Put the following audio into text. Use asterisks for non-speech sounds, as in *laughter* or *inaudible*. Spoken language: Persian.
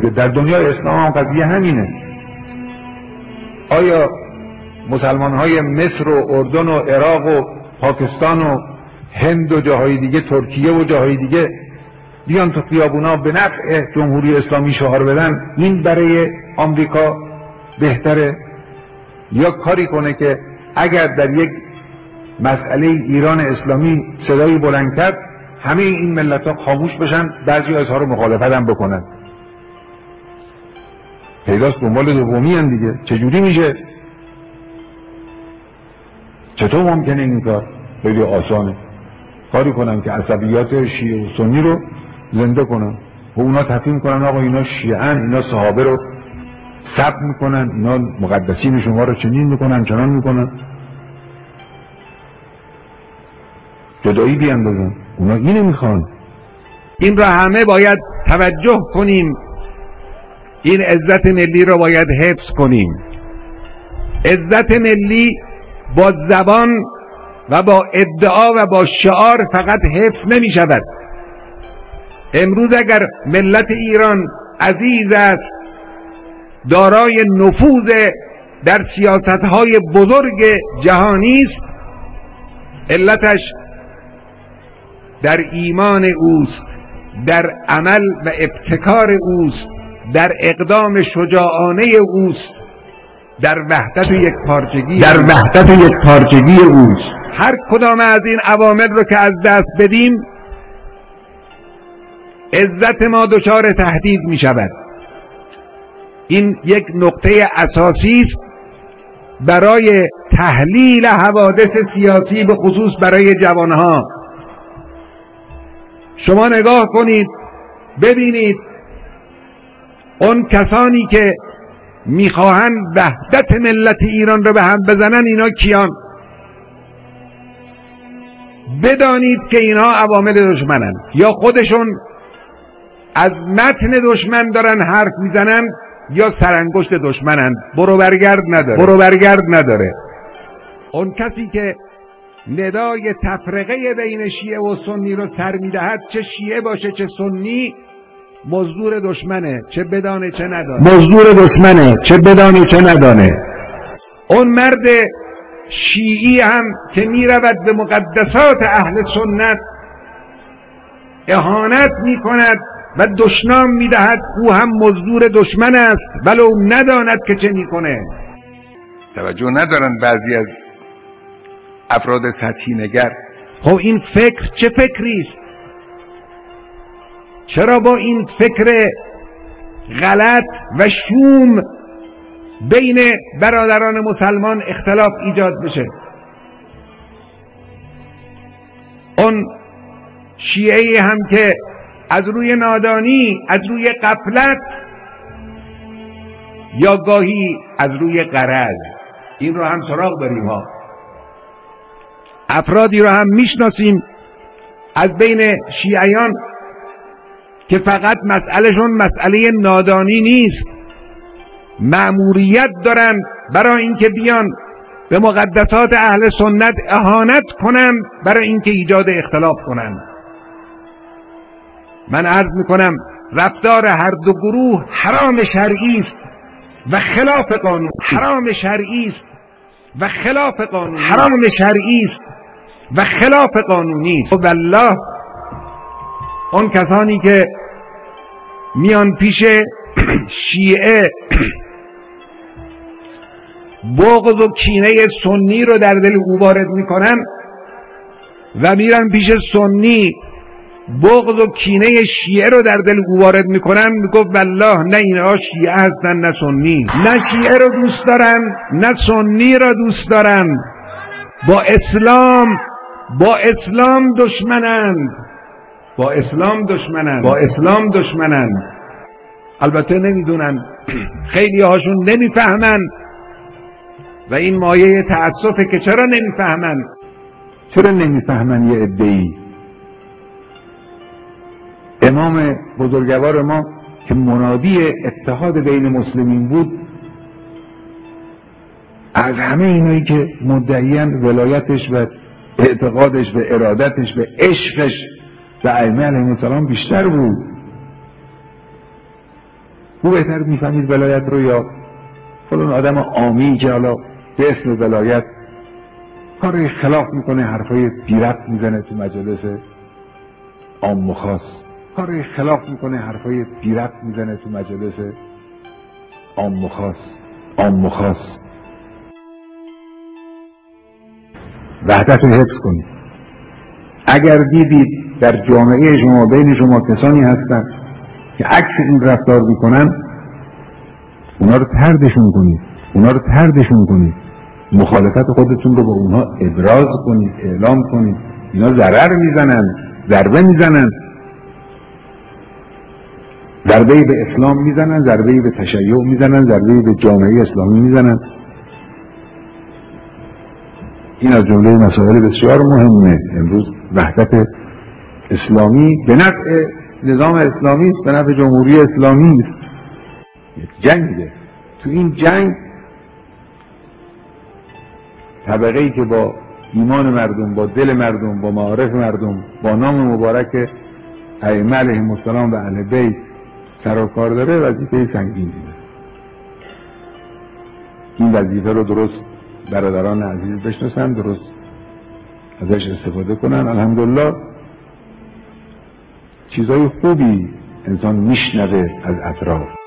در دنیا اسلام هم قضیه همینه. آیا مسلمان های مصر و اردن و عراق و پاکستان و هند و جاهای دیگه ترکیه و جاهای دیگه بیان تو خیابونا به نفع جمهوری اسلامی شعار بدن این برای آمریکا بهتره؟ یا کاری کنه که اگر در یک مسئله ایران اسلامی صدایی بلند کرد همه این ملت ها خاموش بشن بعضی اظهار مخالفت هم بکنن. پیداست دنبال دومی هم دیگه. چجوری میشه؟ چطور ممکنه این کار خیلی آسانه؟ کاری کنم که عصبیات شیعه و سنی رو زنده کنم. و اونا تفهیم کنن آقا اینا شیعن اینا صحابه رو سب می‌کنن اینا مقدسین شما رو چنین می‌کنن چنان می‌کنن. جدایی بیاندازن. اونا اینو می‌خوان. این را همه باید توجه کنیم. این عزت ملی را باید حفظ کنیم. عزت ملی با زبان و با ادعا و با شعار فقط حفظ نمی شود. امروز اگر ملت ایران عزیز است دارای نفوذ در سیاست های بزرگ جهانی است علتش در ایمان اوست در عمل و ابتکار اوست. در اقدام شجاعانه اوست در وحدت یک پارچگی در وحدت یک پارچگی اوست. هر کدام از این عوامل رو که از دست بدیم عزت ما دچار تهدید می شود. این یک نقطه اساسی است برای تحلیل حوادث سیاسی به خصوص برای جوانها. شما نگاه کنید ببینید اون کسانی که می‌خواهند وحدت ملت ایران رو به هم بزنن اینا کیان؟ بدانید که اینها عوامل دشمنن. یا خودشون از متن دشمن دارن حرف می‌زنن یا سرانگشت دشمنن. برو برگرد نداره. برو برگرد نداره. اون کسی که ندای تفرقه بین شیعه و سنی رو سر می‌دهد چه شیعه باشه چه سنی مزدور دشمنه چه بدانه چه ندانه. مزدور دشمنه چه بدانه چه ندانه. اون مرد شیعی هم که می‌رود به مقدسات اهل سنت اهانت می‌کند و دشنام می‌دهد او هم مزدور دشمن است ولو نداند که چه می‌کنه. توجه ندارن بعضی از افراد سطحی نگر. خب این فکر چه فکری است؟ چرا با این فکر غلط و شوم بین برادران مسلمان اختلاف ایجاد بشه اون شیعه هم که از روی نادانی از روی قفلت یا گاهی از روی قرض این رو هم سراغ داریم ها. افرادی رو هم می‌شناسیم. از بین شیعیان که فقط مسئلهشون مسئله نادانی نیست. مأموریت دارن برای اینکه بیان به مقدسات اهل سنت اهانت کنن برای اینکه ایجاد اختلاف کنن. من عرض می‌کنم رفتار هر دو گروه حرام شرعی است و خلاف قانون. حرام شرعی است و خلاف قانون. حرام شرعی است و خلاف قانونی است. والله اون کسانی که میان پیش *clears throat* شیعه *clears throat* بغض و کینه سنی رو در دل او وارد می‌کنن و میرن پیش سنی بغض و کینه شیعه رو در دل او وارد می‌کنن می‌گفت والله نه اینها شیعه هستن نه سنی. نه شیعه رو دوست دارن نه سنی رو دوست دارن. با اسلام با اسلام دشمنند. با اسلام دشمنند با اسلام دشمنند البته نمی‌دونن. *clears throat* خیلی هاشون نمی‌فهمن. و این مایه تأسفه که چرا نمی‌فهمن؟ چرا نمی‌فهمن یه ادهی امام بزرگوار ما که منادی اتحاد بین مسلمین بود از همه اینایی که مدعیان ولایتش و اعتقادش و ارادتش و عشقش به ائمه علیهم السلام بیشتر بود. او بهتر می‌فهمید ولایت رو یا فلان آدم آمی که حالا به اسم ولایت. کار خلاف می‌کنه حرفای بیرت می‌زنه تو مجلس عام و خاص. کار خلاف می‌کنه حرفای بیرت می‌زنه تو مجلس عام و خاص. عام و خاص. وحدت رو حفظ کنید. اگر دیدید در جامعه شما بین شما کسانی هستند که عکس این رفتار می‌کنن اونا رو تردشون کنید اونا رو تردشون کنید مخالفت خودتون رو با اونها ابراز کنید اعلام کنید. اینا ضرر می‌زنن ضربه می‌زنن. ضربه به اسلام می‌زنن ضربه به تشیع می‌زنن ضربه به جامعه اسلامی می‌زنن. این از جمله مسائل بسیار مهمه. امروز وحدت اسلامی به نفع نظام اسلامی است به نفع جمهوری اسلامی است جنگه تو این جنگ طبقه ای که با ایمان مردم با دل مردم با معارف مردم با نام مبارک ائمه علیهم السلام و اهل بیت سر و کار داره وظیفه سنگین دیده. این وظیفه رو درست برادران عزیز بشناسن درست ازش استفاده کنن. الحمدلله چیزای خوبی انسان میشنوه از اطراف.